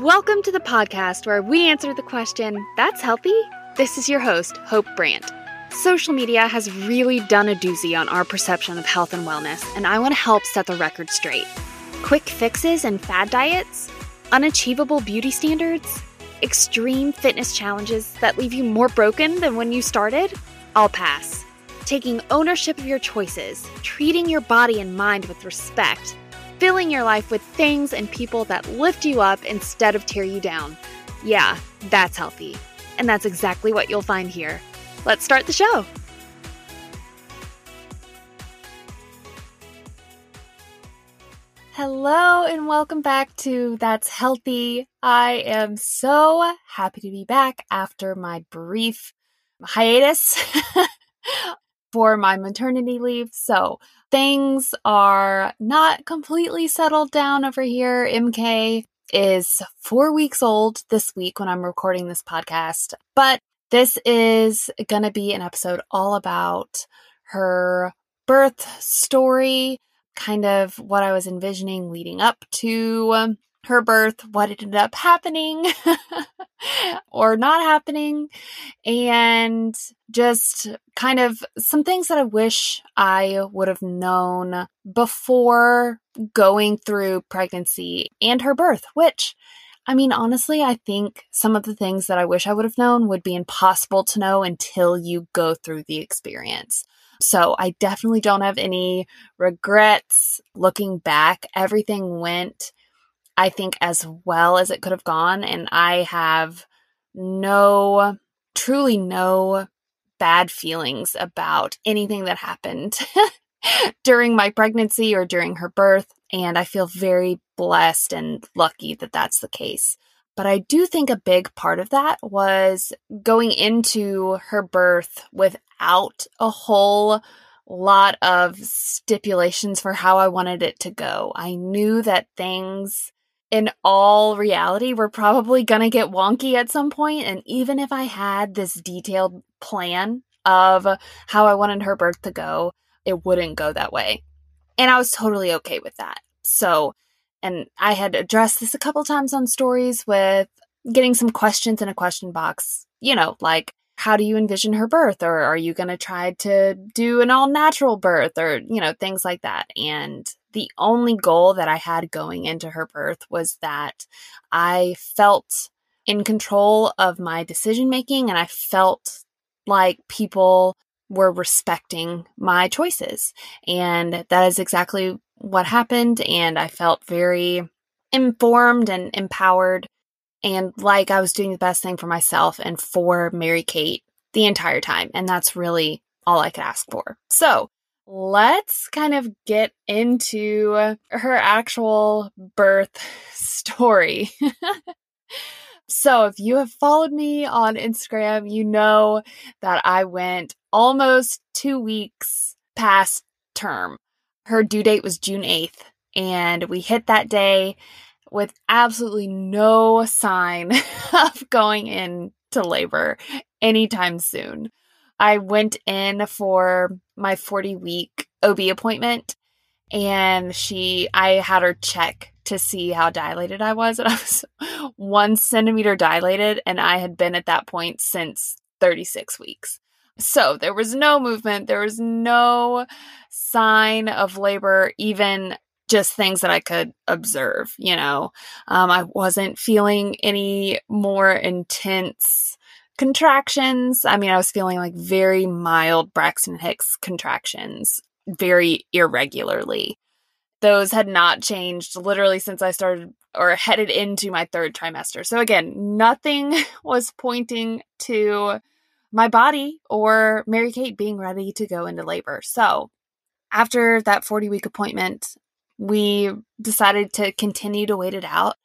Welcome to the podcast where we answer the question, That's healthy? This is your host, Hope Brandt. Social media has really done a doozy on our perception of health and wellness, and I want to help set the record straight. Quick fixes and fad diets, unachievable beauty standards, extreme fitness challenges that leave you more broken than when you started? I'll pass. Taking ownership of your choices, treating your body and mind with respect, filling your life with things and people that lift you up instead of tear you down. Yeah, that's healthy. And that's exactly what you'll find here. Let's start the show. Hello, and welcome back to That's Healthy. I am so happy to be back after my brief hiatus for my maternity leave. So, things are not completely settled down over here. MK is four weeks old this week when I'm recording this podcast, but this is going to be an episode all about her birth story, kind of what I was envisioning leading up to her birth, what ended up happening or not happening, and just kind of some things that I wish I would have known before going through pregnancy and her birth, which I mean, honestly, I think some of the things that I wish I would have known would be impossible to know until you go through the experience. So I definitely don't have any regrets looking back. Everything went I think, as well as it could have gone. And I have no, truly no bad feelings about anything that happened during my pregnancy or during her birth. And I feel very blessed and lucky that that's the case. But I do think a big part of that was going into her birth without a whole lot of stipulations for how I wanted it to go. I knew that things in all reality we're probably going to get wonky at some point and even if i had this detailed plan of how i wanted her birth to go it wouldn't go that way. And i was totally okay with that. So and i had addressed this a couple times on stories with getting some questions in a question box you know like how do you envision her birth or are you going to try to do an all natural birth or you know things like that and the only goal that I had going into her birth was that I felt in control of my decision making and I felt like people were respecting my choices. And that is exactly what happened. And I felt very informed and empowered and like I was doing the best thing for myself and for Mary Kate the entire time. And that's really all I could ask for. So let's kind of get into her actual birth story. so, if you have followed me on Instagram, you know that I went almost two weeks past term. Her due date was June 8th, and we hit that day with absolutely no sign of going into labor anytime soon. I went in for my 40 week OB appointment and she, I had her check to see how dilated I was. And I was one centimeter dilated and I had been at that point since 36 weeks. So there was no movement. There was no sign of labor, even just things that I could observe, you know. Um, I wasn't feeling any more intense contractions. I mean, I was feeling like very mild Braxton Hicks contractions very irregularly. Those had not changed literally since I started or headed into my third trimester. So, again, nothing was pointing to my body or Mary Kate being ready to go into labor. So, after that 40 week appointment, we decided to continue to wait it out.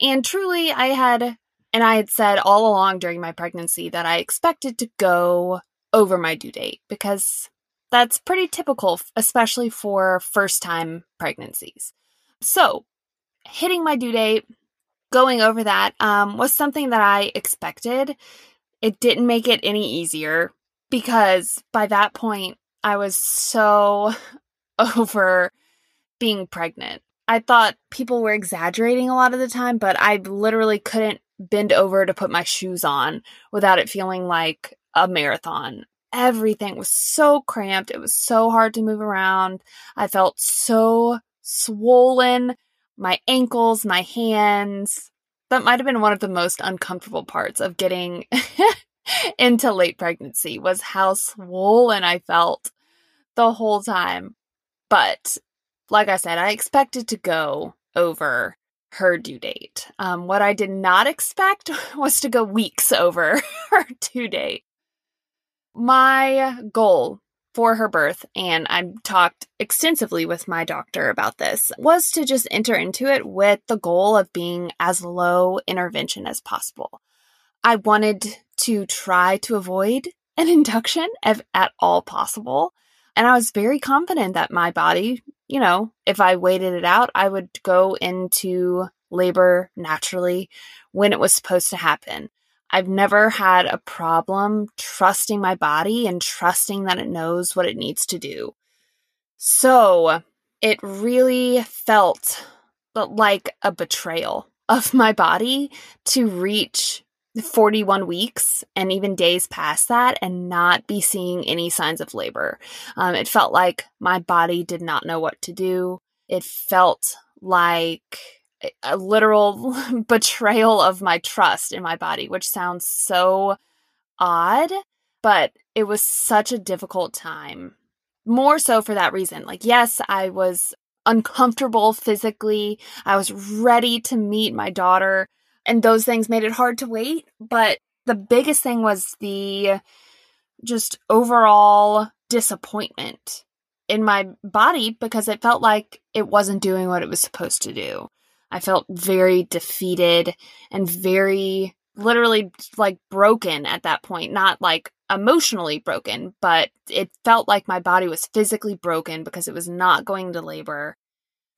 And truly, I had and I had said all along during my pregnancy that I expected to go over my due date because that's pretty typical, especially for first time pregnancies. So, hitting my due date, going over that um, was something that I expected. It didn't make it any easier because by that point, I was so over being pregnant. I thought people were exaggerating a lot of the time, but I literally couldn't bend over to put my shoes on without it feeling like a marathon. Everything was so cramped. It was so hard to move around. I felt so swollen. My ankles, my hands. That might have been one of the most uncomfortable parts of getting into late pregnancy was how swollen I felt the whole time. But like I said, I expected to go over her due date. Um, what I did not expect was to go weeks over her due date. My goal for her birth, and I talked extensively with my doctor about this, was to just enter into it with the goal of being as low intervention as possible. I wanted to try to avoid an induction if at all possible. And I was very confident that my body, you know, if I waited it out, I would go into labor naturally when it was supposed to happen. I've never had a problem trusting my body and trusting that it knows what it needs to do. So it really felt like a betrayal of my body to reach 41 weeks and even days past that and not be seeing any signs of labor. Um, it felt like my body did not know what to do. It felt like a literal betrayal of my trust in my body, which sounds so odd, but it was such a difficult time. More so for that reason. Like, yes, I was uncomfortable physically. I was ready to meet my daughter and those things made it hard to wait. But the biggest thing was the just overall disappointment in my body because it felt like it wasn't doing what it was supposed to do. I felt very defeated and very literally like broken at that point. Not like emotionally broken, but it felt like my body was physically broken because it was not going to labor.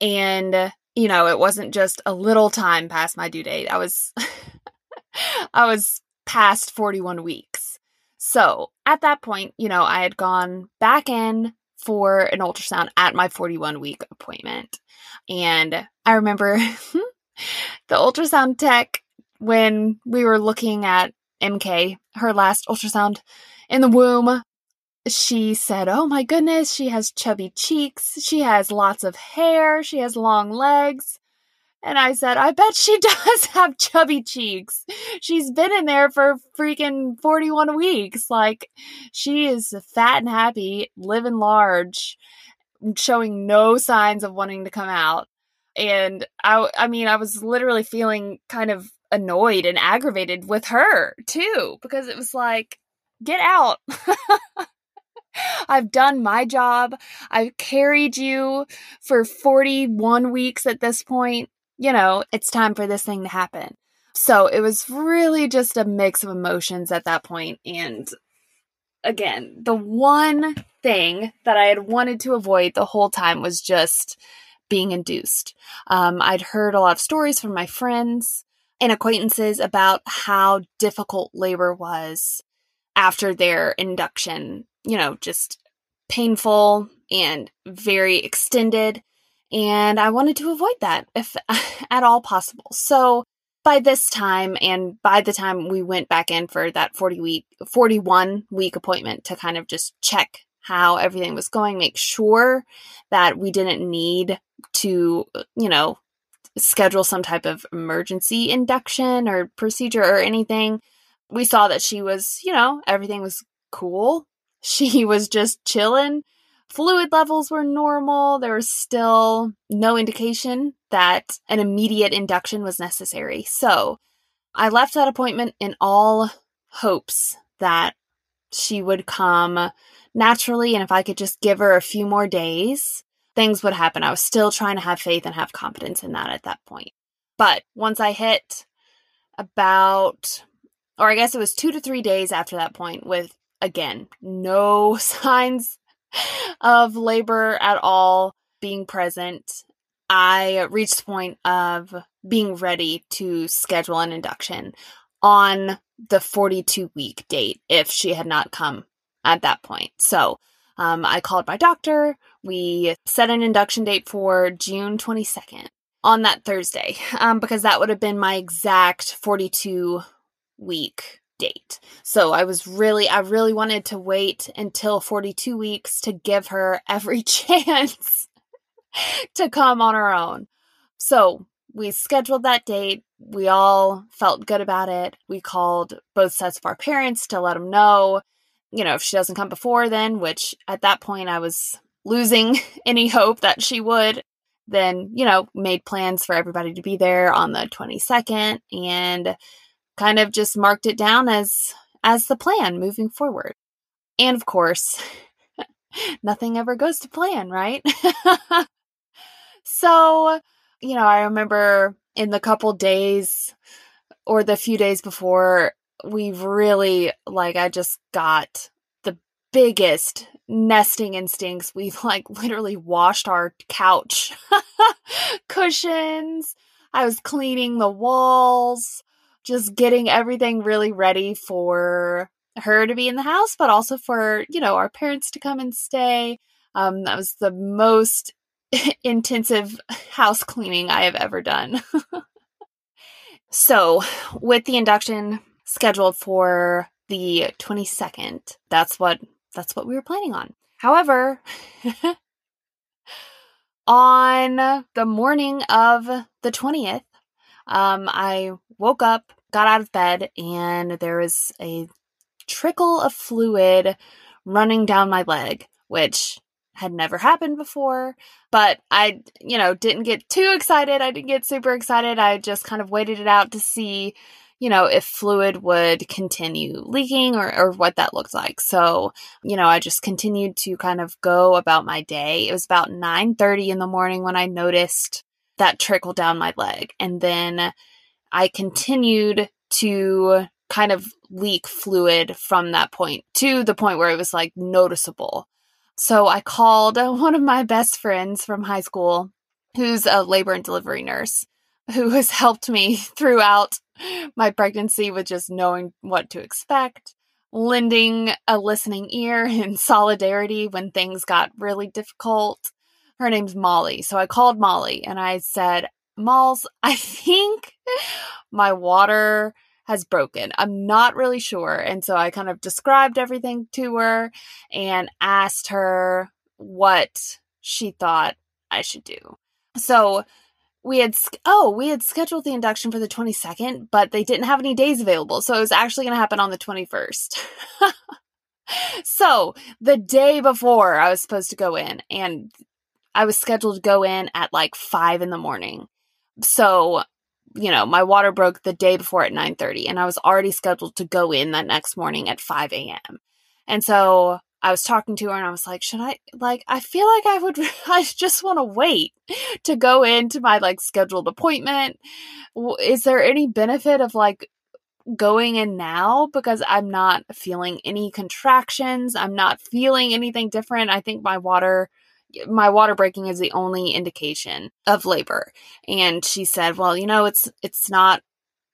And you know, it wasn't just a little time past my due date. I was I was past 41 weeks. So, at that point, you know, I had gone back in for an ultrasound at my 41 week appointment. And I remember the ultrasound tech when we were looking at MK, her last ultrasound in the womb, she said, Oh my goodness, she has chubby cheeks. She has lots of hair. She has long legs. And I said, I bet she does have chubby cheeks. She's been in there for freaking 41 weeks. Like, she is fat and happy, living large, showing no signs of wanting to come out. And I, I mean, I was literally feeling kind of annoyed and aggravated with her too, because it was like, get out. I've done my job. I've carried you for 41 weeks at this point. You know, it's time for this thing to happen. So it was really just a mix of emotions at that point. And again, the one thing that I had wanted to avoid the whole time was just being induced. Um, I'd heard a lot of stories from my friends and acquaintances about how difficult labor was after their induction you know, just painful and very extended. And I wanted to avoid that if at all possible. So by this time, and by the time we went back in for that 40 week, 41 week appointment to kind of just check how everything was going, make sure that we didn't need to, you know, schedule some type of emergency induction or procedure or anything. We saw that she was, you know, everything was cool she was just chilling. Fluid levels were normal. There was still no indication that an immediate induction was necessary. So I left that appointment in all hopes that she would come naturally. And if I could just give her a few more days, things would happen. I was still trying to have faith and have confidence in that at that point. But once I hit about, or I guess it was two to three days after that point with again, no signs of labor at all being present. I reached the point of being ready to schedule an induction on the 42 week date if she had not come at that point. So um, I called my doctor. we set an induction date for June 22nd on that Thursday, um, because that would have been my exact 42 week date. So I was really, I really wanted to wait until 42 weeks to give her every chance to come on her own. So we scheduled that date. We all felt good about it. We called both sets of our parents to let them know, you know, if she doesn't come before then, which at that point I was losing any hope that she would, then, you know, made plans for everybody to be there on the 22nd and kind of just marked it down as as the plan moving forward. And of course, nothing ever goes to plan, right? so, you know, I remember in the couple days or the few days before, we've really, like, I just got the biggest nesting instincts. We've, like, literally washed our couch cushions. I was cleaning the walls, just getting everything really ready for her to be in the house, but also for, you know, our parents to come and stay. Um, that was the most intensive house cleaning I have ever done. so, with the induction scheduled for the 22nd, that's what that's what we were planning on. However, on the morning of the 20th, um, I woke up, got out of bed, and there was a trickle of fluid running down my leg, which had never happened before. But I, you know, didn't get too excited. I didn't get super excited. I just kind of waited it out to see, you know, if fluid would continue leaking or, or what that looked like. So, you know, I just continued to kind of go about my day. It was about 9 30 in the morning when I noticed that trickle down my leg. And then I continued to kind of leak fluid from that point to the point where it was like noticeable. So I called uh, one of my best friends from high school, who's a labor and delivery nurse, who has helped me throughout my pregnancy with just knowing what to expect, lending a listening ear in solidarity when things got really difficult. Her name's Molly. So I called Molly and I said, Malls, I think my water has broken. I'm not really sure. And so I kind of described everything to her and asked her what she thought I should do. So we had oh we had scheduled the induction for the 22nd but they didn't have any days available so it was actually going to happen on the 21st so the day before i was supposed to go in and i was scheduled to go in at like 5 in the morning so you know, my water broke the day before at 9:30 and I was already scheduled to go in that next morning at 5 a.m. And so I was talking to her and I was like, should I like I feel like I would I just want to wait to go into my like scheduled appointment. Is there any benefit of like going in now because I'm not feeling any contractions. I'm not feeling anything different. I think my water my water breaking is the only indication of labor. And she said, well, you know, it's, it's not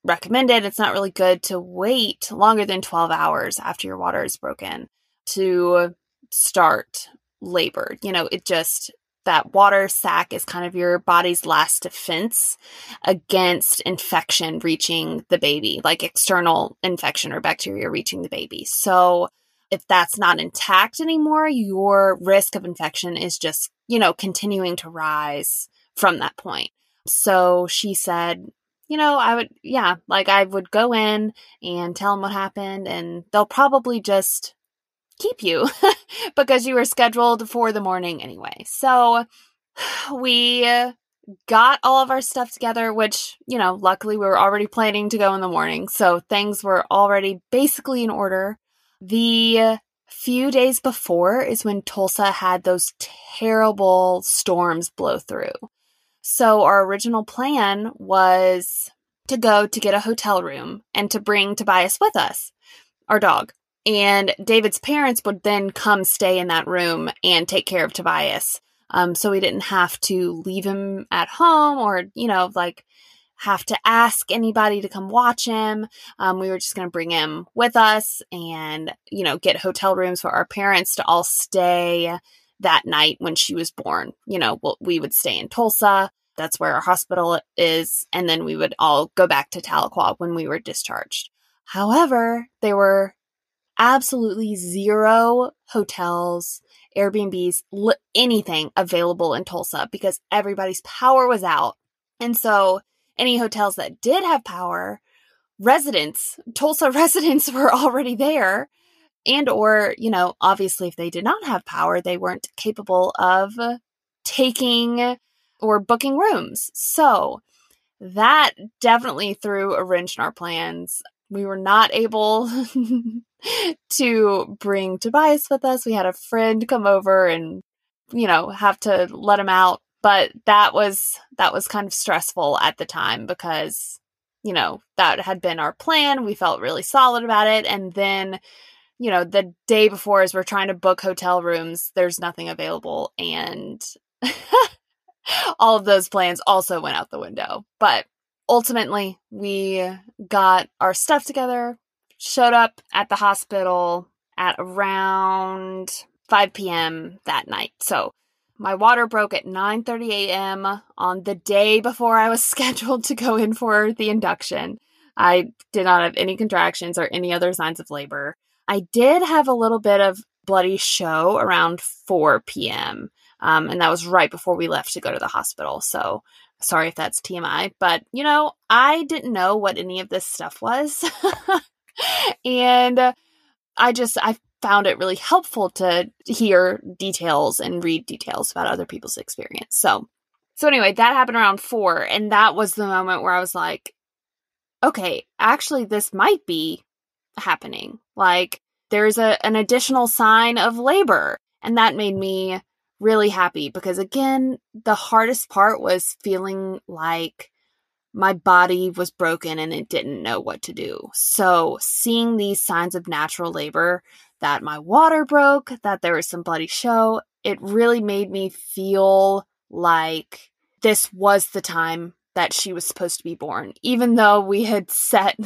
recommended. It's not really good to wait longer than 12 hours after your water is broken to start labor. You know, it just, that water sac is kind of your body's last defense against infection reaching the baby, like external infection or bacteria reaching the baby. So if that's not intact anymore, your risk of infection is just, you know, continuing to rise from that point. So she said, you know, I would, yeah, like I would go in and tell them what happened, and they'll probably just keep you because you were scheduled for the morning anyway. So we got all of our stuff together, which, you know, luckily we were already planning to go in the morning. So things were already basically in order. The few days before is when Tulsa had those terrible storms blow through. So our original plan was to go to get a hotel room and to bring Tobias with us, our dog. And David's parents would then come stay in that room and take care of Tobias. Um, so we didn't have to leave him at home or, you know, like have to ask anybody to come watch him. Um, we were just going to bring him with us and, you know, get hotel rooms for our parents to all stay that night when she was born. You know, we would stay in Tulsa. That's where our hospital is. And then we would all go back to Tahlequah when we were discharged. However, there were absolutely zero hotels, Airbnbs, anything available in Tulsa because everybody's power was out. And so any hotels that did have power, residents, Tulsa residents were already there and or, you know, obviously if they did not have power, they weren't capable of taking or booking rooms. So, that definitely threw a wrench in our plans. We were not able to bring Tobias with us. We had a friend come over and, you know, have to let him out. But that was that was kind of stressful at the time because, you know, that had been our plan. We felt really solid about it. And then, you know, the day before as we're trying to book hotel rooms, there's nothing available. And all of those plans also went out the window. But ultimately, we got our stuff together, showed up at the hospital at around 5 p.m. that night. So my water broke at 9:30 a.m. on the day before I was scheduled to go in for the induction. I did not have any contractions or any other signs of labor. I did have a little bit of bloody show around 4 p.m. Um, and that was right before we left to go to the hospital. So sorry if that's TMI, but you know, I didn't know what any of this stuff was. and I just, I found it really helpful to hear details and read details about other people's experience. So, so anyway, that happened around four. And that was the moment where I was like, okay, actually, this might be happening. Like, there's a, an additional sign of labor. And that made me really happy because again, the hardest part was feeling like my body was broken and it didn't know what to do. So, seeing these signs of natural labor that my water broke, that there was some bloody show, it really made me feel like this was the time that she was supposed to be born, even though we had set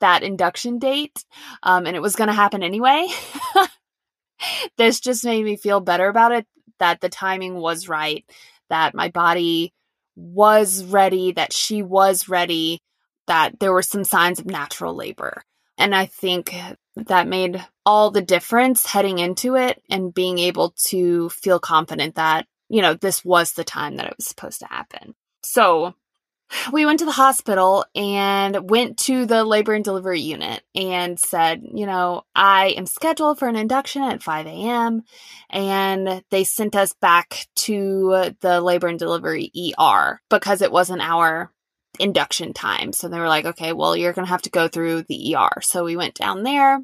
that induction date um, and it was going to happen anyway. this just made me feel better about it that the timing was right, that my body was ready, that she was ready, that there were some signs of natural labor. And I think that made all the difference heading into it and being able to feel confident that, you know, this was the time that it was supposed to happen. So we went to the hospital and went to the labor and delivery unit and said, you know, I am scheduled for an induction at 5 a.m. And they sent us back to the labor and delivery ER because it wasn't our induction time. So they were like, okay, well, you're going to have to go through the ER. So we went down there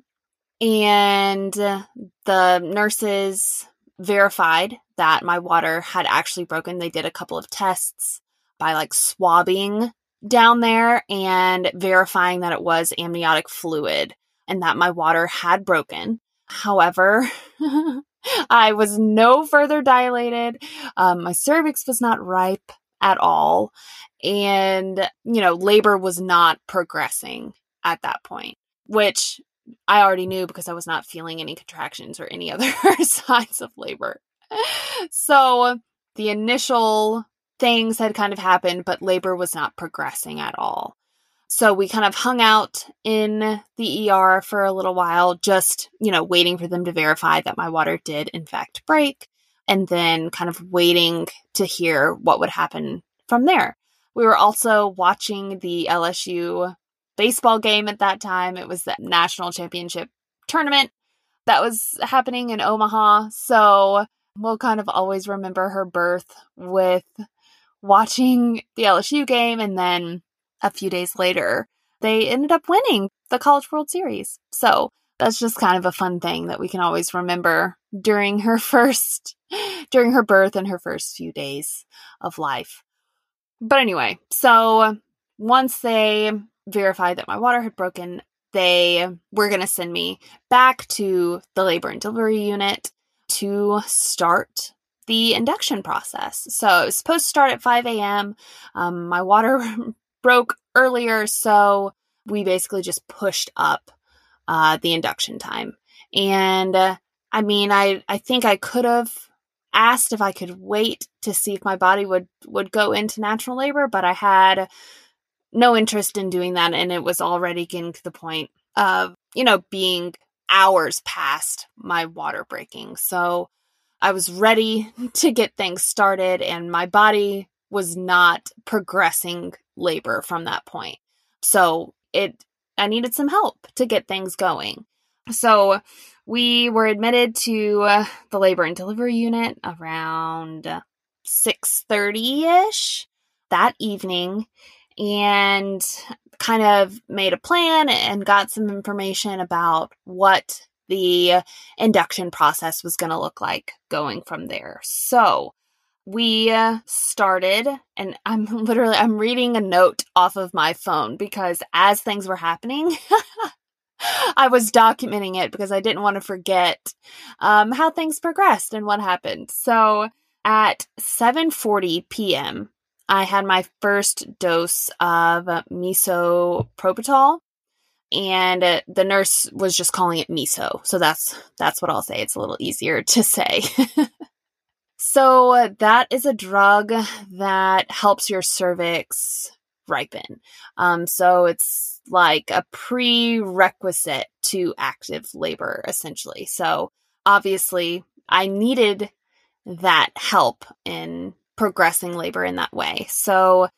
and the nurses verified that my water had actually broken. They did a couple of tests by like swabbing down there and verifying that it was amniotic fluid and that my water had broken. However, I was no further dilated. Um, my cervix was not ripe at all. And, you know, labor was not progressing at that point, which I already knew because I was not feeling any contractions or any other signs of labor. So the initial things had kind of happened, but labor was not progressing at all. So we kind of hung out in the ER for a little while, just, you know, waiting for them to verify that my water did in fact break, and then kind of waiting to hear what would happen from there. We were also watching the LSU baseball game at that time. It was the national championship tournament that was happening in Omaha. So we'll kind of always remember her birth with watching the LSU game. And then a few days later, they ended up winning the College World Series. So that's just kind of a fun thing that we can always remember during her first, during her birth and her first few days of life. But anyway, so once they verified that my water had broken, they were going to send me back to the labor and delivery unit to start the induction process. So it was supposed to start at 5 a.m. Um, my water broke earlier, so we basically just pushed up uh, the induction time. And uh, I mean, I I think I could have asked if I could wait to see if my body would would go into natural labor, but I had no interest in doing that and it was already getting to the point of, you know, being hours past my water breaking. So I was ready to get things started and my body was not progressing labor from that point. So it I needed some help to get things going. So we were admitted to the labor and delivery unit around 6:30ish that evening and kind of made a plan and got some information about what the induction process was going to look like going from there. So, we started and i'm literally i'm reading a note off of my phone because as things were happening i was documenting it because i didn't want to forget um, how things progressed and what happened so at 7.40 p.m i had my first dose of misoprostol and uh, the nurse was just calling it miso so that's that's what i'll say it's a little easier to say So, uh, that is a drug that helps your cervix ripen. Um, so, it's like a prerequisite to active labor, essentially. So, obviously, I needed that help in progressing labor in that way. So,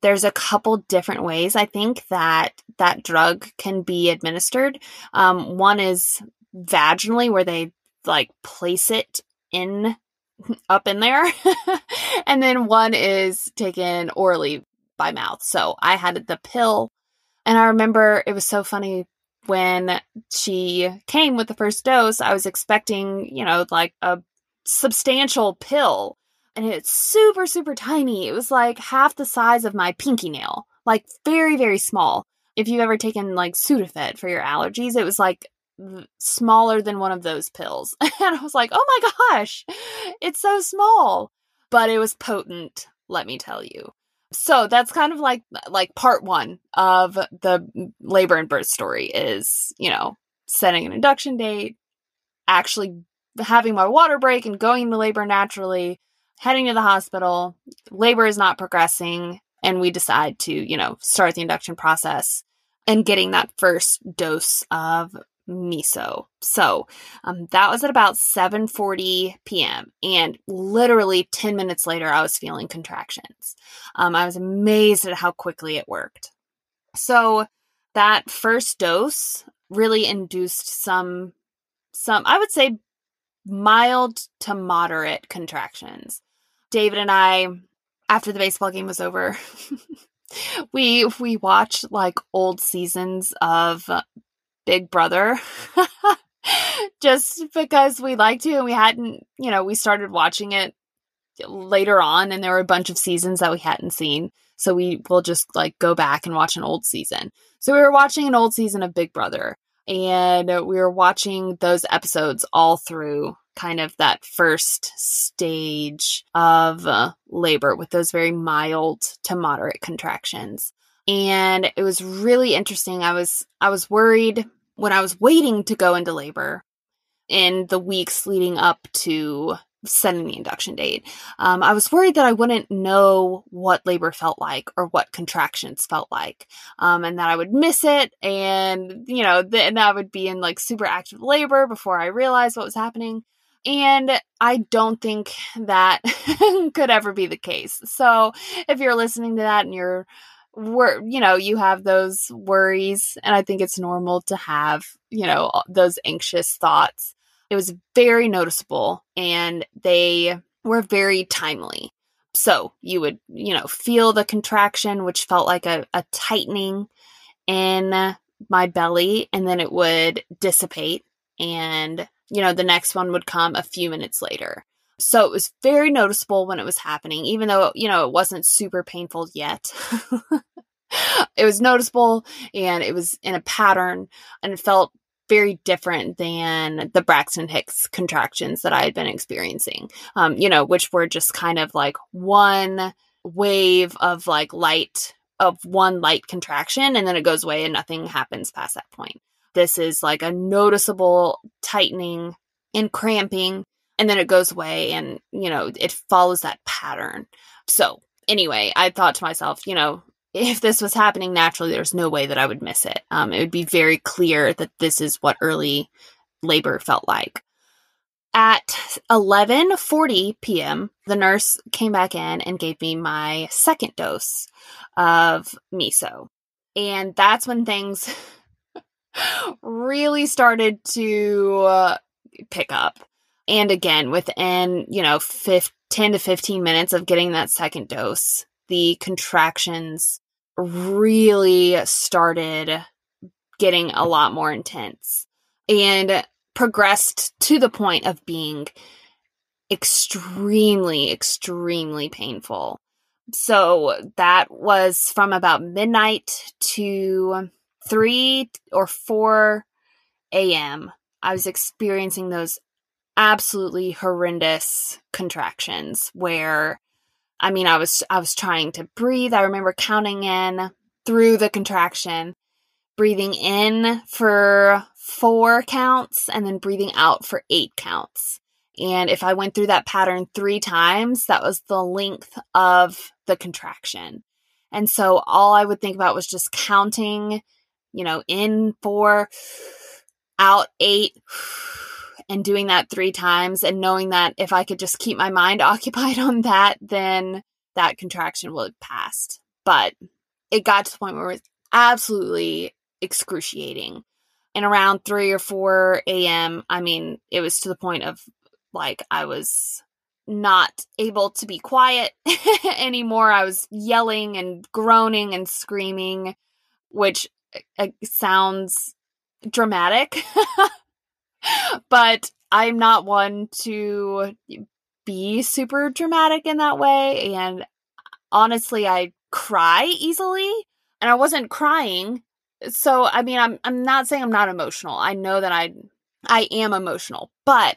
there's a couple different ways I think that that drug can be administered. Um, one is vaginally, where they like place it in up in there. and then one is taken orally by mouth. So I had the pill. And I remember it was so funny when she came with the first dose, I was expecting, you know, like a substantial pill. And it's super, super tiny. It was like half the size of my pinky nail, like very, very small. If you've ever taken like Sudafed for your allergies, it was like smaller than one of those pills. and I was like, oh my gosh, it's so small. But it was potent, let me tell you. So that's kind of like like part one of the labor and birth story is, you know, setting an induction date, actually having my water break and going into labor naturally, heading to the hospital. Labor is not progressing, and we decide to, you know, start the induction process and getting that first dose of miso. So um, that was at about 7:40 p.m. and literally 10 minutes later, I was feeling contractions. Um, I was amazed at how quickly it worked. So that first dose really induced some, some I would say, mild to moderate contractions. David and I, after the baseball game was over. we we watched like old seasons of uh, Big Brother. Just because we liked to and we hadn't, you know, we started watching it later on and there were a bunch of seasons that we hadn't seen. So we will just like go back and watch an old season. So we were watching an old season of Big Brother and we were watching those episodes all through kind of that first stage of uh, labor with those very mild to moderate contractions. And it was really interesting. I was i was worried when I was waiting to go into labor in the weeks leading up to setting the induction date, um, I was worried that I wouldn't know what labor felt like or what contractions felt like, um, and that I would miss it, and you know, then I would be in like super active labor before I realized what was happening. And I don't think that could ever be the case. So if you're listening to that and you're were you know you have those worries and i think it's normal to have you know those anxious thoughts it was very noticeable and they were very timely so you would you know feel the contraction which felt like a, a tightening in my belly and then it would dissipate and you know the next one would come a few minutes later so it was very noticeable when it was happening, even though, you know, it wasn't super painful yet. it was noticeable and it was in a pattern and it felt very different than the Braxton Hicks contractions that I had been experiencing, um, you know, which were just kind of like one wave of like light, of one light contraction, and then it goes away and nothing happens past that point. This is like a noticeable tightening and cramping and then it goes away and, you know, it follows that pattern. So, anyway, I thought to myself, you know, if this was happening naturally, there's no way that I would miss it. Um, it would be very clear that this is what early labor felt like. At 11:40 p.m., the nurse came back in and gave me my second dose of miso And that's when things really started to uh, pick up. And again, within, you know, 15, 10 to 15 minutes of getting that second dose, the contractions really started getting a lot more intense and progressed to the point of being extremely, extremely painful. So that was from about midnight to 3 or 4 a.m. I was experiencing those absolutely horrendous contractions where I mean I was I was trying to breathe. I remember counting in through the contraction, breathing in for 4 counts and then breathing out for 8 counts. And if I went through that pattern 3 times, that was the length of the contraction. And so all I would think about was just counting, you know, in 4 out 8 and doing that three times and knowing that if I could just keep my mind occupied on that, then that contraction will have passed. But it got to the point where it was absolutely excruciating. And around 3 or 4 a.m., I mean, it was to the point of like I was not able to be quiet anymore. I was yelling and groaning and screaming, which uh, sounds dramatic. but I'm not one to be super dramatic in that way. And honestly, I cry easily and I wasn't crying. So, I mean, I'm, I'm not saying I'm not emotional. I know that I, I am emotional, but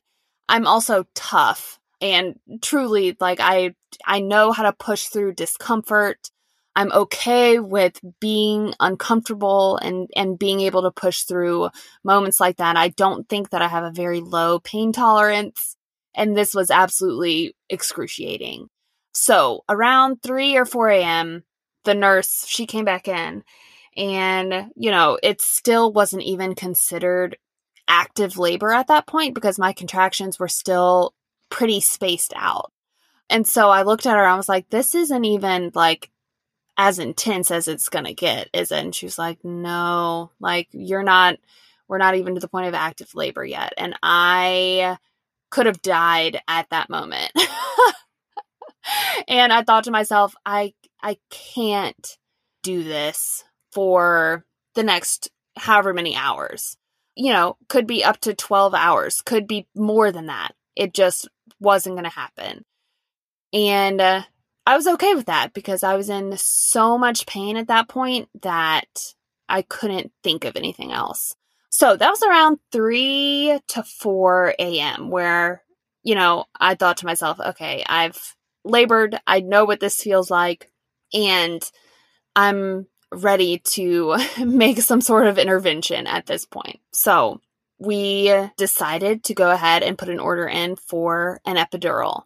I'm also tough and truly like I, I know how to push through discomfort. I'm okay with being uncomfortable and and being able to push through moments like that. I don't think that I have a very low pain tolerance and this was absolutely excruciating. So, around 3 or 4 a.m., the nurse, she came back in and, you know, it still wasn't even considered active labor at that point because my contractions were still pretty spaced out. And so I looked at her, I was like, this isn't even like as intense as it's to get, is it? And she was like, no, like you're not, we're not even to the point of active labor yet. And I could have died at that moment. and I thought to myself, I, I can't do this for the next however many hours. You know, could be up to 12 hours, could be more than that. It just wasn't going to happen. And uh, I was okay with that because I was in so much pain at that point that I couldn't think of anything else. So that was around 3 to 4 a.m., where, you know, I thought to myself, okay, I've labored. I know what this feels like. And I'm ready to make some sort of intervention at this point. So we decided to go ahead and put an order in for an epidural.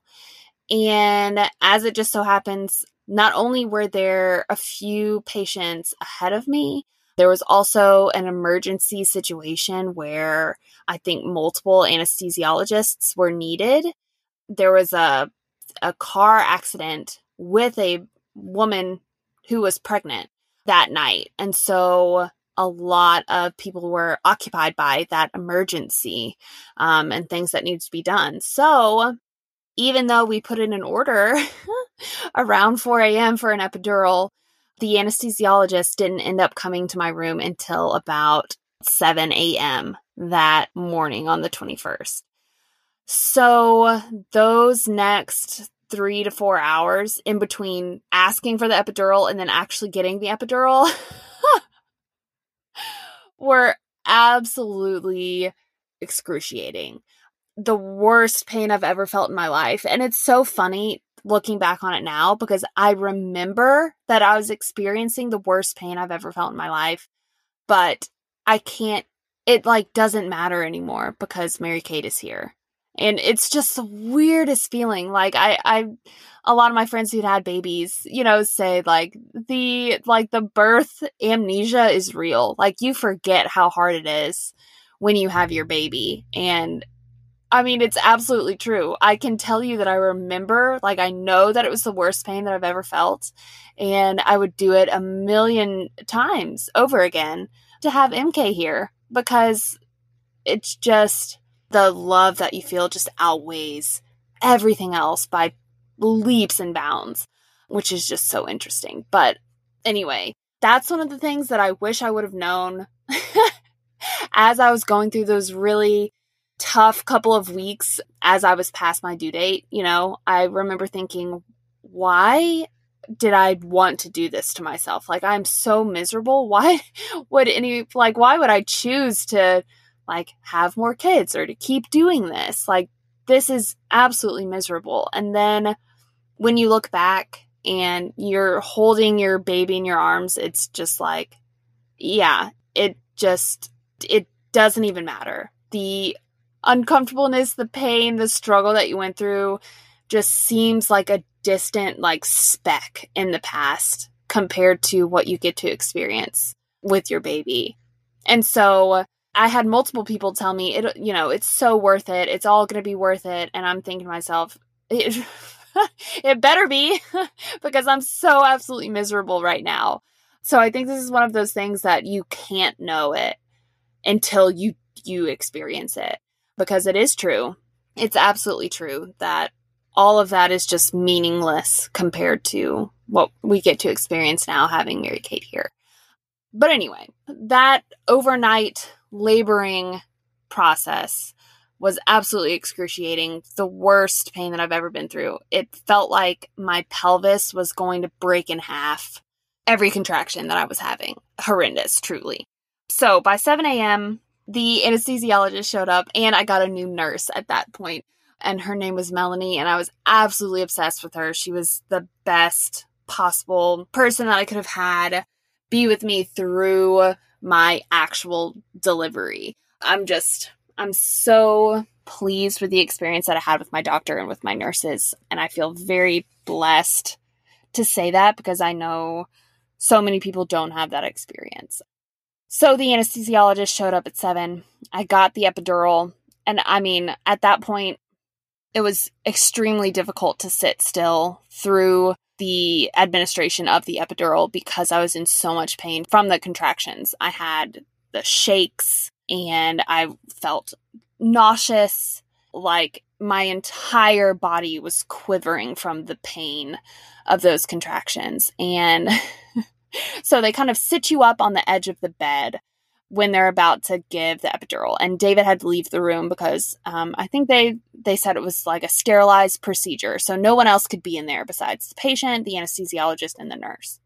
And as it just so happens, not only were there a few patients ahead of me, there was also an emergency situation where I think multiple anesthesiologists were needed. There was a a car accident with a woman who was pregnant that night. And so a lot of people were occupied by that emergency um, and things that needed to be done. So even though we put in an order around 4 a.m. for an epidural, the anesthesiologist didn't end up coming to my room until about 7 a.m. that morning on the 21st. So, those next three to four hours in between asking for the epidural and then actually getting the epidural were absolutely excruciating the worst pain I've ever felt in my life. And it's so funny looking back on it now because I remember that I was experiencing the worst pain I've ever felt in my life, but I can't, it like doesn't matter anymore because Mary Kate is here. And it's just the weirdest feeling. Like I, I, a lot of my friends who'd had babies, you know, say like the, like the birth amnesia is real. Like you forget how hard it is when you have your baby. And I mean, it's absolutely true. I can tell you that I remember, like, I know that it was the worst pain that I've ever felt. And I would do it a million times over again to have MK here because it's just the love that you feel just outweighs everything else by leaps and bounds, which is just so interesting. But anyway, that's one of the things that I wish I would have known as I was going through those really tough couple of weeks as I was past my due date. You know, I remember thinking, why did I want to do this to myself? Like, I'm so miserable. Why would any, like, why would I choose to, like, have more kids or to keep doing this? Like, this is absolutely miserable. And then when you look back and you're holding your baby in your arms, it's just like, yeah, it just, it doesn't even matter. The uncomfortableness, the pain, the struggle that you went through just seems like a distant like speck in the past compared to what you get to experience with your baby. And so I had multiple people tell me it you know, it's so worth it. It's all going to be worth it and I'm thinking to myself it, it better be because I'm so absolutely miserable right now. So I think this is one of those things that you can't know it until you you experience it because it is true. It's absolutely true that all of that is just meaningless compared to what we get to experience now having Mary Kate here. But anyway, that overnight laboring process was absolutely excruciating. The worst pain that I've ever been through. It felt like my pelvis was going to break in half every contraction that I was having. Horrendous, truly. So by 7 a.m., the anesthesiologist showed up and I got a new nurse at that point and her name was Melanie and I was absolutely obsessed with her. She was the best possible person that I could have had be with me through my actual delivery. I'm just I'm so pleased with the experience that I had with my doctor and with my nurses and I feel very blessed to say that because I know so many people don't have that experience. So the anesthesiologist showed up at seven. I got the epidural. And I mean, at that point, it was extremely difficult to sit still through the administration of the epidural because I was in so much pain from the contractions. I had the shakes and I felt nauseous, like my entire body was quivering from the pain of those contractions. And so they kind of sit you up on the edge of the bed when they're about to give the epidural. And david had to leave the room because um, i think they they said it was like a sterilized procedure. So no one else could be in there besides the patient the anesthesiologist and the nurse.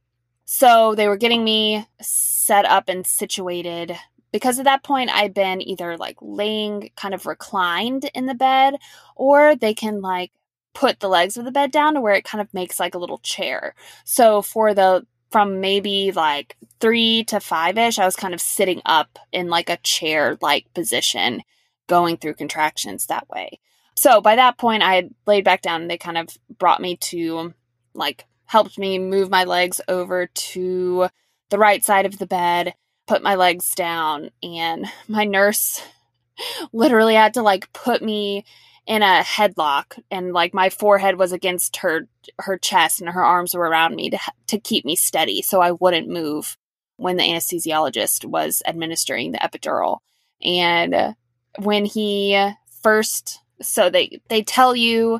So they were getting me set up and situated. Because at that point i'd been either like laying kind of reclined in the bed or they can like put the legs of the bed down to where it kind of makes like a little chair. So for the from maybe like three to five ish, I was kind of sitting up in like a chair like position, going through contractions that way. So by that point, I had laid back down they kind of brought me to like helped me move my legs over to the right side of the bed, put my legs down, and my nurse literally had to like put me in a headlock and like my forehead was against her her chest and her arms were around me to to keep me steady so I wouldn't move when the anesthesiologist was administering the epidural. And when he first so they they tell you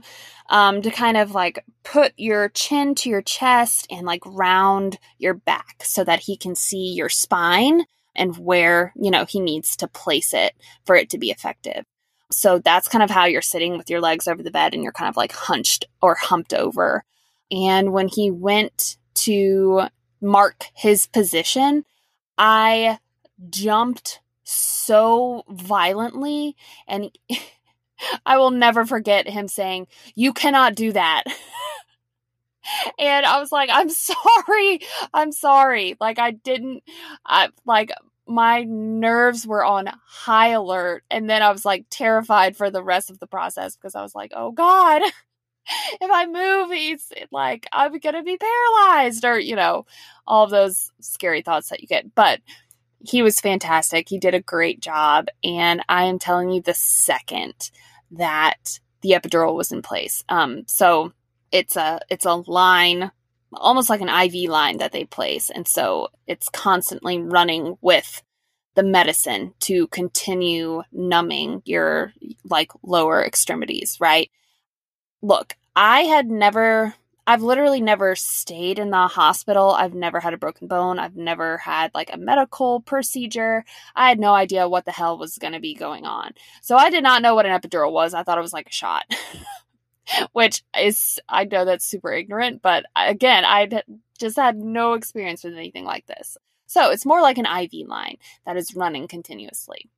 um, to kind of like put your chin to your chest and like round your back so that he can see your spine and where you know he needs to place it for it to be effective so that's kind of how you're sitting with your legs over the bed and you're kind of like hunched or humped over. And when he went to mark his position, I jumped so violently and I will never forget him saying, You cannot do that. and I was like, I'm sorry. I'm sorry. Like, I didn't, I, like, my nerves were on high alert. And then I was like terrified for the rest of the process because I was like, oh God, if I move, he's like, I'm going to be paralyzed or, you know, all those scary thoughts that you get. But he was fantastic. He did a great job. And I am telling you the second that the epidural was in place. Um, so it's a, it's a line almost like an IV line that they place. And so it's constantly running with the medicine to continue numbing your like lower extremities, right? Look, I had never I've literally never stayed in the hospital. I've never had a broken bone. I've never had like a medical procedure. I had no idea what the hell was going to be going on. So I did not know what an epidural was. I thought it was like a shot. which is I know that's super ignorant, but again, I just had no experience with anything like this. So it's more like an IV line that is running continuously.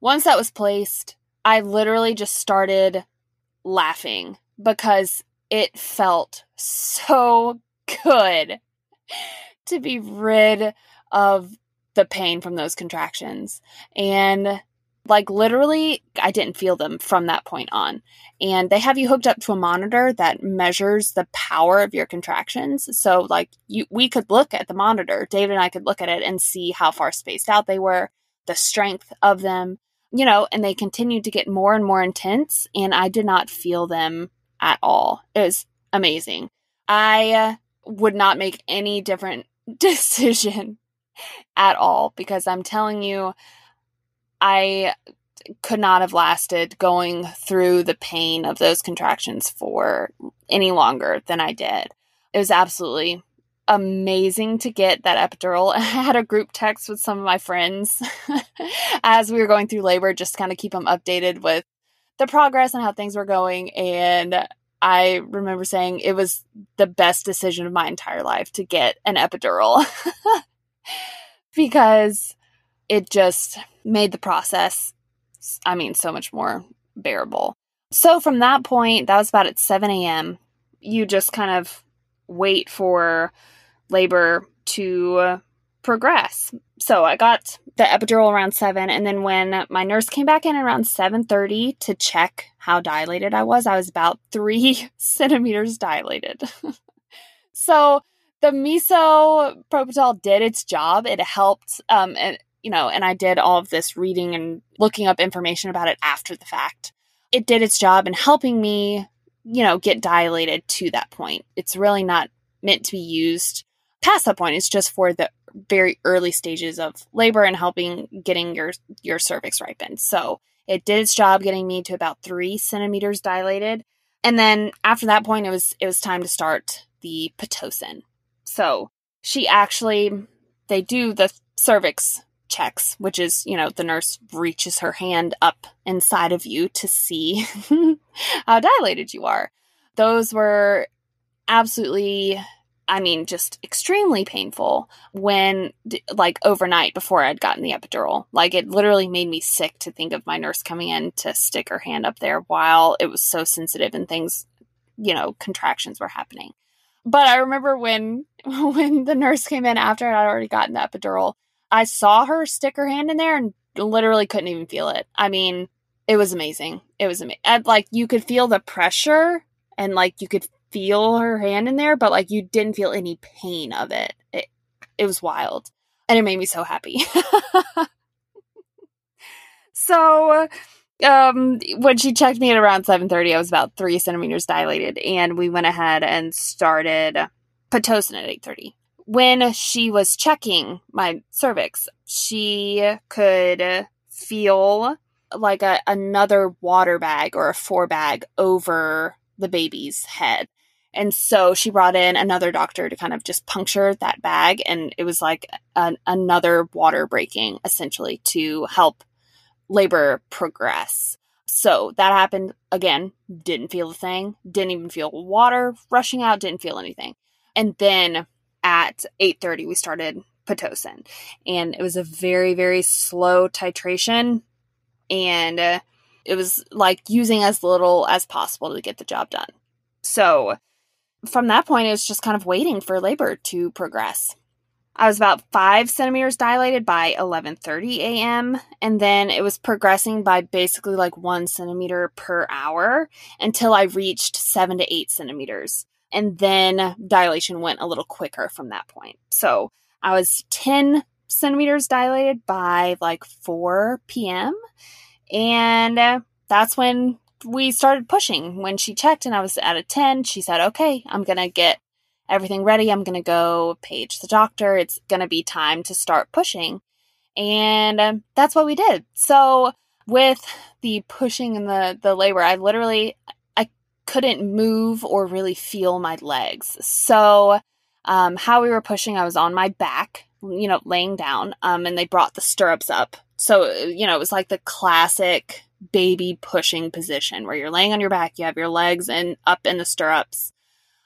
Once that was placed, I literally just started laughing because it felt so good to be rid of the pain from those contractions. And like literally, I didn't feel them from that point on. And they have you hooked up to a monitor that measures the power of your contractions. So like you we could look at the monitor, David and I could look at it and see how far spaced out they were, the strength of them, you know, and they continued to get more and more intense and I did not feel them at all. It was amazing. I uh, would not make any different decision at all because I'm telling you I could not have lasted going through the pain of those contractions for any longer than I did. It was absolutely amazing to get that epidural. I had a group text with some of my friends as we were going through labor, just kind of keep them updated with the progress and how things were going. And I remember saying it was the best decision of my entire life to get an epidural because it just made the process, I mean, so much more bearable. So from that point, that was about at 7 a.m., you just kind of wait for labor to progress. So I got the epidural around 7 and then when my nurse came back in around 7:30 to check how dilated I was, I was about 3 centimeters dilated. so the misoprostol did its job. It helped um, you know, and I did all of this reading and looking up information about it after the fact. It did its job in helping me, you know, get dilated to that point. It's really not meant to be used past that point. It's just for the very early stages of labor and helping getting your your cervix ripened. So it did its job getting me to about three centimeters dilated. And then after that point it was it was time to start the Pitocin. So she actually they do the cervix checks, which is, you know, the nurse reaches her hand up inside of you to see how dilated you are. Those were absolutely, I mean, just extremely painful when, like, overnight before I'd gotten the epidural. Like, it literally made me sick to think of my nurse coming in to stick her hand up there while it was so sensitive and things, you know, contractions were happening. But I remember when when the nurse came in after I'd already gotten the epidural, I saw her stick her hand in there and literally couldn't even feel it. I mean, it was amazing. It was amazing. Like you could feel the pressure and like you could feel her hand in there, but like you didn't feel any pain of it. It, it was wild. And it made me so happy. so um when she checked me at around 7.30 i was about three centimeters dilated and we went ahead and started pitocin at 8.30 when she was checking my cervix, she could feel like a, another water bag or a forebag over the baby's head. And so she brought in another doctor to kind of just puncture that bag. And it was like an, another water breaking essentially to help labor progress. So that happened again, didn't feel a thing, didn't even feel water rushing out, didn't feel anything. And then at 8:30 we started pitocin and it was a very very slow titration and uh, it was like using as little as possible to get the job done. So from that point it was just kind of waiting for labor to progress. I was about five centimeters dilated by 11:30 a.m. and then it was progressing by basically like one centimeter per hour until I reached seven to eight centimeters, and then dilation went a little quicker from that point. So I was 10 centimeters dilated by like 4 p.m. and that's when we started pushing. When she checked and I was at a 10, she said, "Okay, I'm gonna get everything ready. I'm going to go page the doctor. It's going to be time to start pushing. And um, that's what we did. So with the pushing and the, the labor, I literally, couldn't move or really feel my legs. So um, how we were pushing, I was on my back, you know, laying down, um, and they brought the stirrups up. So, you know, it was like the classic baby pushing position where you're laying on your back, you have your legs and up in the stirrups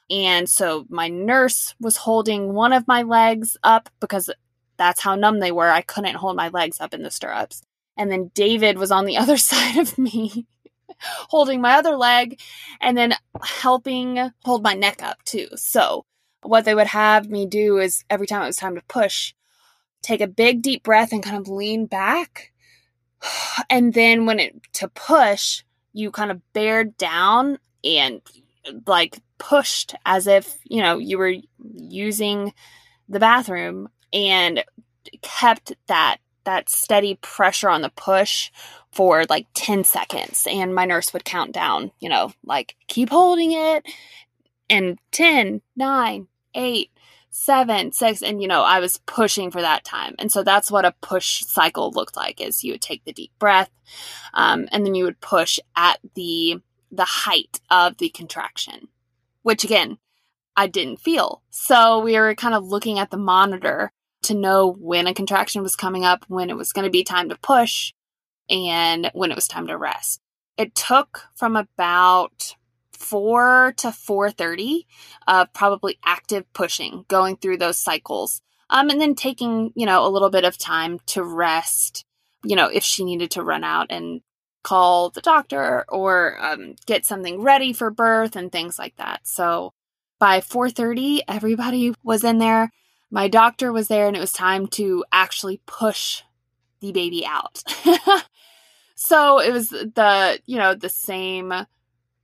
and so my nurse was holding one of my legs up because that's how numb they were. I couldn't hold my legs up in the stirrups. And then David was on the other side of me, holding my other leg and then helping hold my neck up too. So what they would have me do is every time it was time to push, take a big deep breath and kind of lean back. And then when it to push, you kind of bear down and like pushed as if, you know, you were using the bathroom and kept that that steady pressure on the push for like 10 seconds and my nurse would count down, you know, like keep holding it and 10, 9, 8, seven, six, and you know, I was pushing for that time. And so that's what a push cycle looked like is you would take the deep breath, um, and then you would push at the the height of the contraction, which again, I didn't feel. So we were kind of looking at the monitor to know when a contraction was coming up, when it was going to be time to push, and when it was time to rest. It took from about 4 to 4:30 of probably active pushing, going through those cycles. Um, and then taking, you know, a little bit of time to rest, you know, if she needed to run out and call the doctor or um, get something ready for birth and things like that. So by 4:30, everybody was in there. My doctor was there, and it was time to actually push the baby out. so it was the you know the same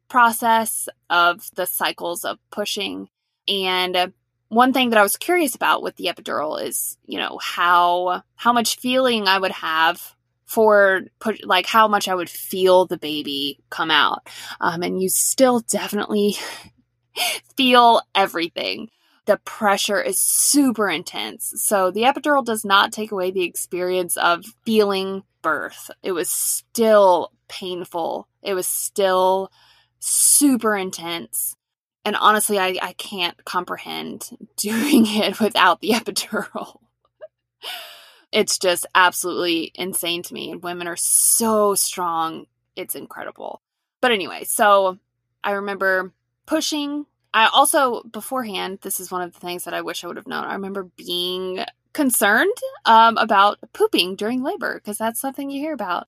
process of the cycles of pushing and one thing that I was curious about with the epidural is, you know, how how much feeling I would have for put like how much I would feel the baby come out. Um, and you still definitely feel everything. The pressure is super intense. So the epidural does not take away the experience of feeling birth. It was still painful. It was still super intense. And honestly, I, I can't comprehend doing it without the epidural it's just absolutely insane to me. And women are so strong. It's incredible. But anyway, so I remember pushing. I also, beforehand, this is one of the things that I wish I would have known. I remember being concerned um, about pooping during labor because that's something you hear about.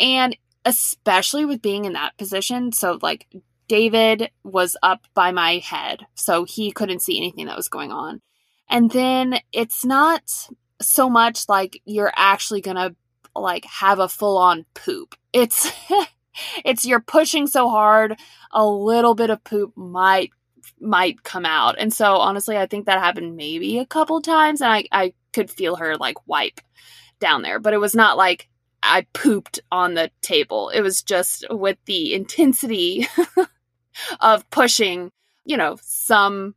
And especially with being in that position. So, like, David was up by my head, so he couldn't see anything that was going on. And then it's not so much like you're actually gonna like have a full on poop. It's it's you're pushing so hard, a little bit of poop might might come out. And so honestly, I think that happened maybe a couple times and I, I could feel her like wipe down there. But it was not like I pooped on the table. It was just with the intensity of pushing, you know, some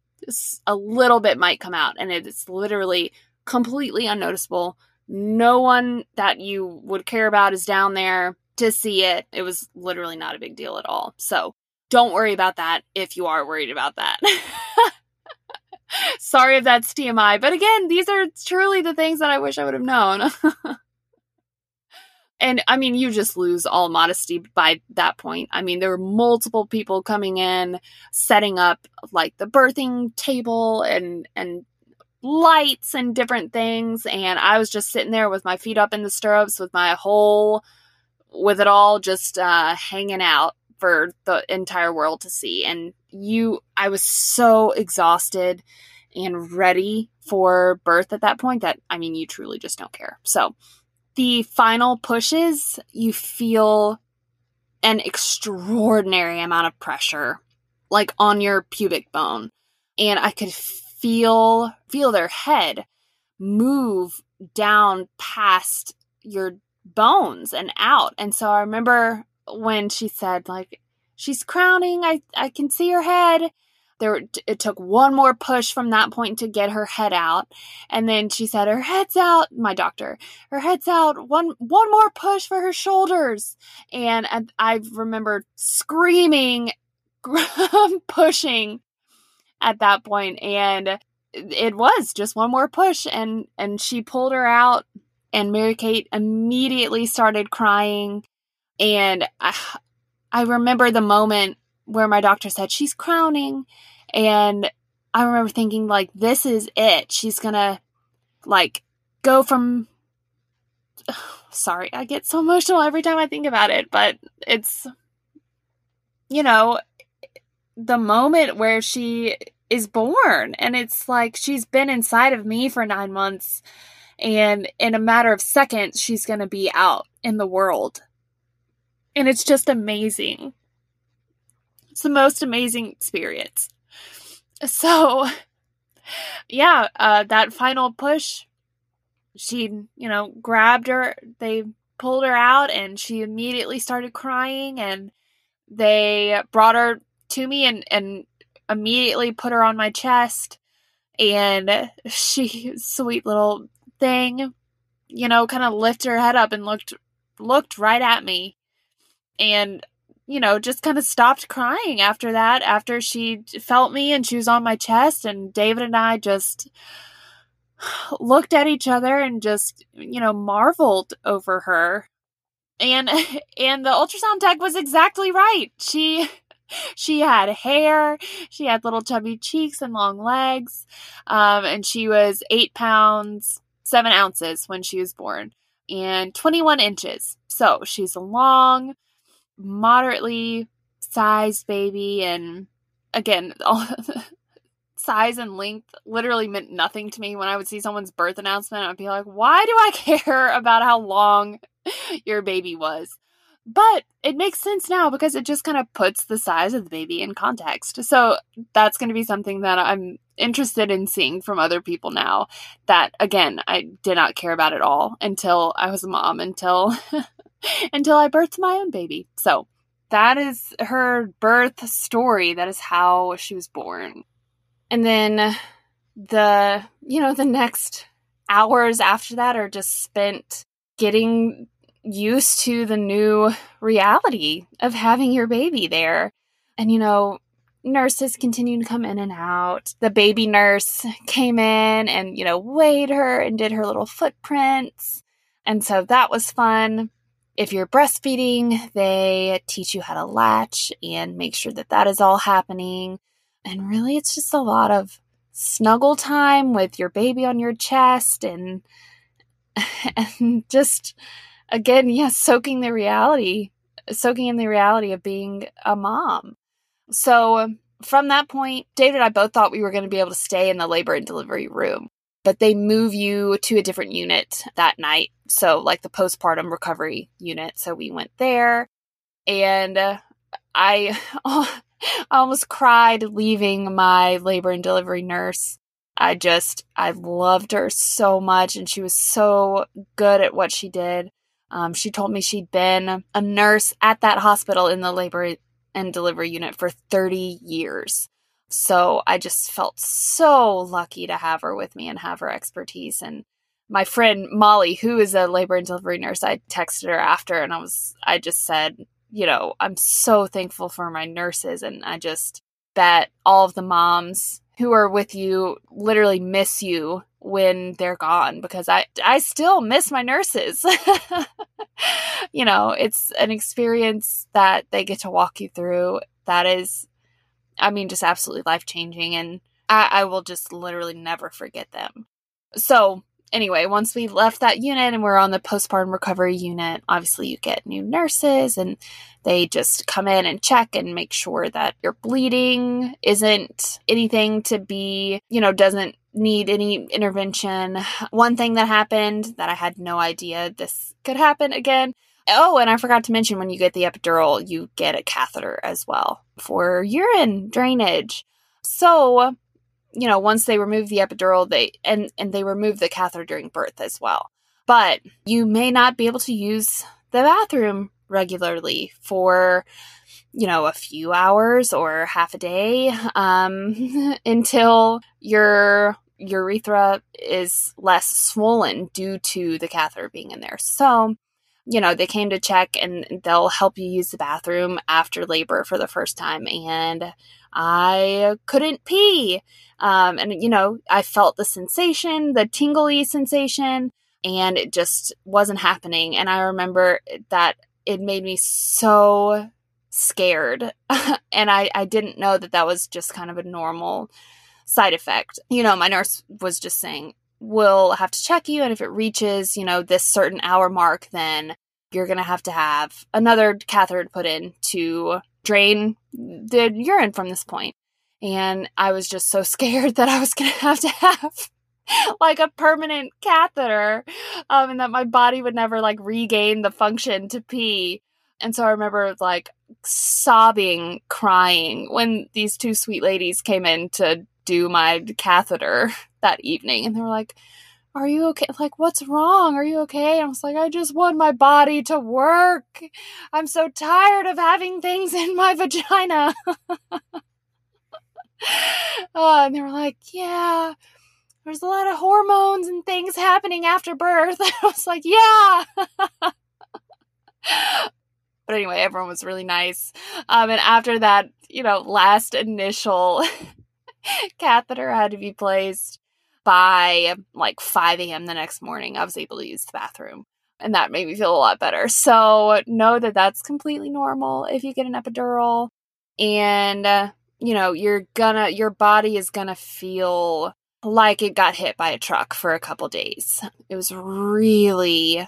a little bit might come out and it's literally completely unnoticeable. No one that you would care about is down there to see it. It was literally not a big deal at all. So don't worry about that if you are worried about that. Sorry if that's TMI, but again, these are truly the things that I wish I would have known. and I mean, you just lose all modesty by that point. I mean, there were multiple people coming in, setting up like the birthing table and and lights and different things. And I was just sitting there with my feet up in the stirrups with my whole, with it all just uh, hanging out for the entire world to see. And you, I was so exhausted and ready for birth at that point that, I mean, you truly just don't care. So the final pushes, you feel an extraordinary amount of pressure, like on your pubic bone. And I could feel feel their head move down past your bones and out. And so I remember when she said like she's crowning, I I can see her head. There it took one more push from that point to get her head out. And then she said her head's out, my doctor. Her head's out. One one more push for her shoulders. And I, I remember screaming pushing at that point and it was just one more push and and she pulled her out and Mary Kate immediately started crying and I I remember the moment where my doctor said she's crowning and I remember thinking like this is it she's going to like go from sorry I get so emotional every time I think about it but it's you know the moment where she is born. And it's like she's been inside of me for nine months. And in a matter of seconds, she's going to be out in the world. And it's just amazing. It's the most amazing experience. So, yeah, uh, that final push, she, you know, grabbed her. They pulled her out and she immediately started crying. And they brought her to me and, and immediately put her on my chest and she sweet little thing you know kind of lifted her head up and looked looked right at me and you know just kind of stopped crying after that after she felt me and she was on my chest and David and I just looked at each other and just you know marveled over her and and the ultrasound tech was exactly right she she had hair, she had little chubby cheeks and long legs, um, and she was eight pounds, seven ounces when she was born, and 21 inches. So she's long, moderately sized baby, and again, all size and length literally meant nothing to me when I would see someone's birth announcement. I'd be like, why do I care about how long your baby was? But it makes sense now because it just kind of puts the size of the baby in context. So that's going to be something that I'm interested in seeing from other people now that again, I did not care about at all until I was a mom until until I birthed my own baby. So that is her birth story. That is how she was born. And then the, you know, the next hours after that are just spent getting used to the new reality of having your baby there. And, you know, nurses continue to come in and out. The baby nurse came in and, you know, weighed her and did her little footprints. And so that was fun. If you're breastfeeding, they teach you how to latch and make sure that that is all happening. And really, it's just a lot of snuggle time with your baby on your chest and and just again, yes, soaking the reality, soaking in the reality of being a mom. So from that point, David and I both thought we were going to be able to stay in the labor and delivery room, but they move you to a different unit that night. So, like the postpartum recovery unit. So, we went there and uh, I, I almost cried leaving my labor and delivery nurse. I just, I loved her so much and she was so good at what she did. Um, she told me she'd been a nurse at that hospital in the labor and delivery unit for 30 years. So I just felt so lucky to have her with me and have her expertise. And my friend Molly, who is a labor and delivery nurse, I texted her after and I was, I just said, you know, I'm so thankful for my nurses. And I just bet all of the moms who are with you literally miss you when they're gone because I I still miss my nurses. you know, it's an experience that they get to walk you through that is I mean just absolutely life changing and I, I will just literally never forget them. So anyway, once we left that unit and we're on the postpartum recovery unit, obviously you get new nurses and they just come in and check and make sure that your bleeding isn't anything to be, you know, doesn't need any intervention. One thing that happened that I had no idea this could happen again. Oh, and I forgot to mention when you get the epidural, you get a catheter as well for urine drainage. So, you know, once they remove the epidural, they and and they remove the catheter during birth as well. But you may not be able to use the bathroom regularly for you know a few hours or half a day um, until your urethra is less swollen due to the catheter being in there so you know they came to check and they'll help you use the bathroom after labor for the first time and i couldn't pee um, and you know i felt the sensation the tingly sensation and it just wasn't happening and i remember that it made me so scared. and I, I didn't know that that was just kind of a normal side effect. You know, my nurse was just saying, we'll have to check you. And if it reaches, you know, this certain hour mark, then you're going to have to have another catheter put in to drain the urine from this point. And I was just so scared that I was going to have to have like a permanent catheter um, and that my body would never like regain the function to pee and so i remember like sobbing crying when these two sweet ladies came in to do my catheter that evening and they were like are you okay? Like, what's wrong? Are you okay? I was like, I just want my body to work. I'm so tired of having things in my vagina. uh, and they were like, yeah, there's a lot of hormones and things happening after birth. I was like, yeah. but anyway, everyone was really nice. Um, and after that, you know, last initial catheter had to be placed by like 5 a.m. the next morning, I was able to use the bathroom. And that made me feel a lot better. So know that that's completely normal if you get an epidural. And, uh, you know, you're gonna, your body is gonna feel like it got hit by a truck for a couple days. It was really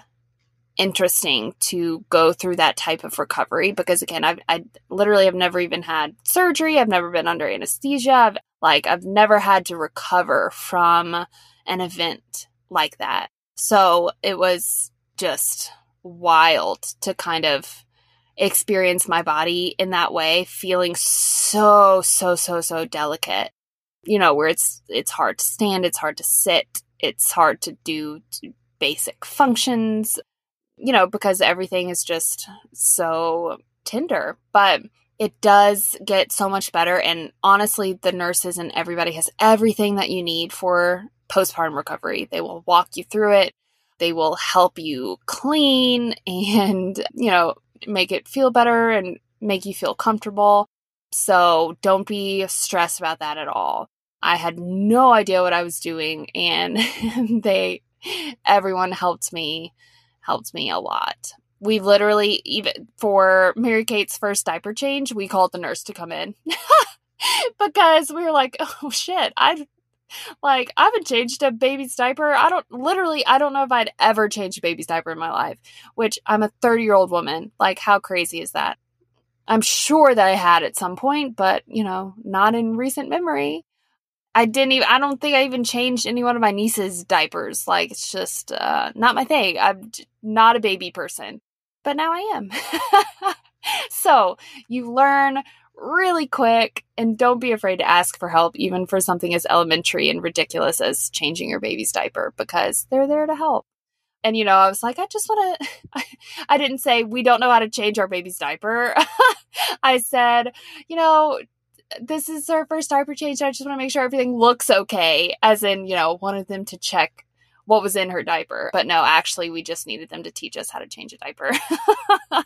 interesting to go through that type of recovery because again I've I literally have never even had surgery I've never been under anesthesia I've, like I've never had to recover from an event like that so it was just wild to kind of experience my body in that way feeling so so so so delicate you know, where it's it's hard to stand, it's hard to sit, it's hard to do basic functions, you know, because everything is just so tender. But it does get so much better and honestly the nurses and everybody has everything that you need for postpartum recovery. They will walk you through it. They will help you clean and, you know, make it feel better and make you feel comfortable. So don't be stressed about that at all. I had no idea what I was doing and they everyone helped me helped me a lot. We literally even for Mary Kate's first diaper change, we called the nurse to come in. because we were like, "Oh shit, I've like I haven't changed a baby's diaper. I don't literally I don't know if I'd ever changed a baby's diaper in my life, which I'm a 30-year-old woman. Like how crazy is that? I'm sure that I had at some point, but you know, not in recent memory. I didn't even, I don't think I even changed any one of my niece's diapers. Like, it's just uh, not my thing. I'm not a baby person, but now I am. so you learn really quick and don't be afraid to ask for help, even for something as elementary and ridiculous as changing your baby's diaper, because they're there to help. And, you know, I was like, I just want to, I didn't say we don't know how to change our baby's diaper. I said, you know, this is our first diaper change. I just want to make sure everything looks okay. As in, you know, wanted them to check what was in her diaper. But no, actually, we just needed them to teach us how to change a diaper.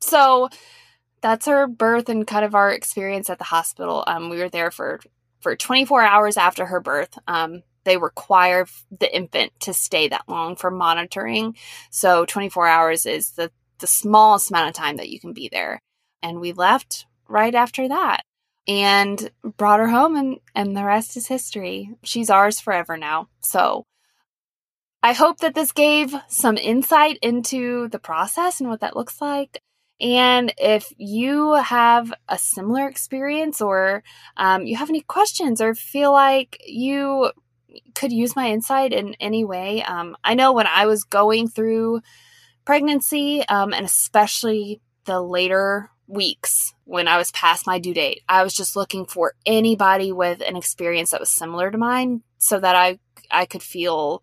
so that's her birth and kind of our experience at the hospital. Um, we were there for for 24 hours after her birth. Um, they require the infant to stay that long for monitoring. So 24 hours is the the smallest amount of time that you can be there. And we left right after that. And brought her home and and the rest is history. She's ours forever now. So I hope that this gave some insight into the process and what that looks like. And if you have a similar experience or um, you have any questions or feel like you could use my insight in any way, um, I know when I was going through pregnancy um, and especially the later weeks when I was past my due date, I was just looking for anybody with an experience that was similar to mine so that I I could feel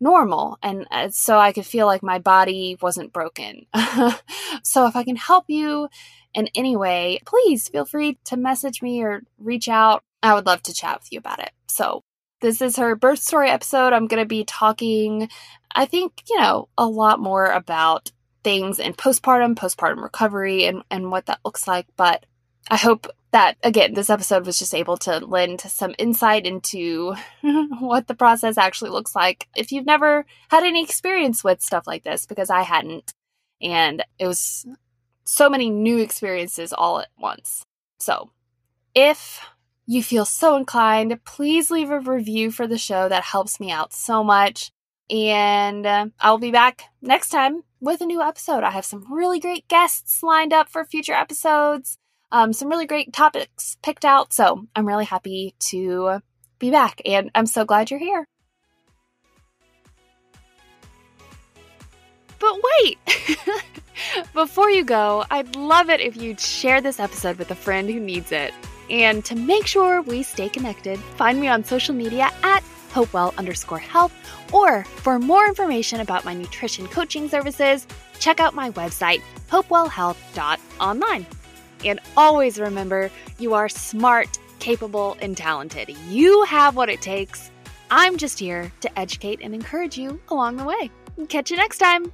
normal and uh, so I could feel like my body wasn't broken. so if I can help you in any way, please feel free to message me or reach out. I would love to chat with you about it. So this is her birth story episode. I'm going to be talking, I think, you know, a lot more about things in postpartum, postpartum recovery, and, and what that looks like. But I hope that again this episode was just able to lend some insight into what the process actually looks like. If you've never had any experience with stuff like this because i hadn't and it was so many new experiences all at once. So if you feel so inclined please leave a review for the show. That helps me out so much. And uh, i'll be back next time with a new episode i have some really great guests lined up for future episodes um, some really great topics picked out. So I'm really happy to be back and I'm so glad you're here. But wait! Before you go, I'd love it if you'd share this episode with a friend who needs it. And to make sure we stay connected, find me on social media at hopewell underscore health, or for more information about my nutrition coaching services, check out my website, hopewellhealth.online. And always remember, you are smart, capable, and talented. You have what it takes. I'm just here to educate and encourage you along the way. Catch you next time.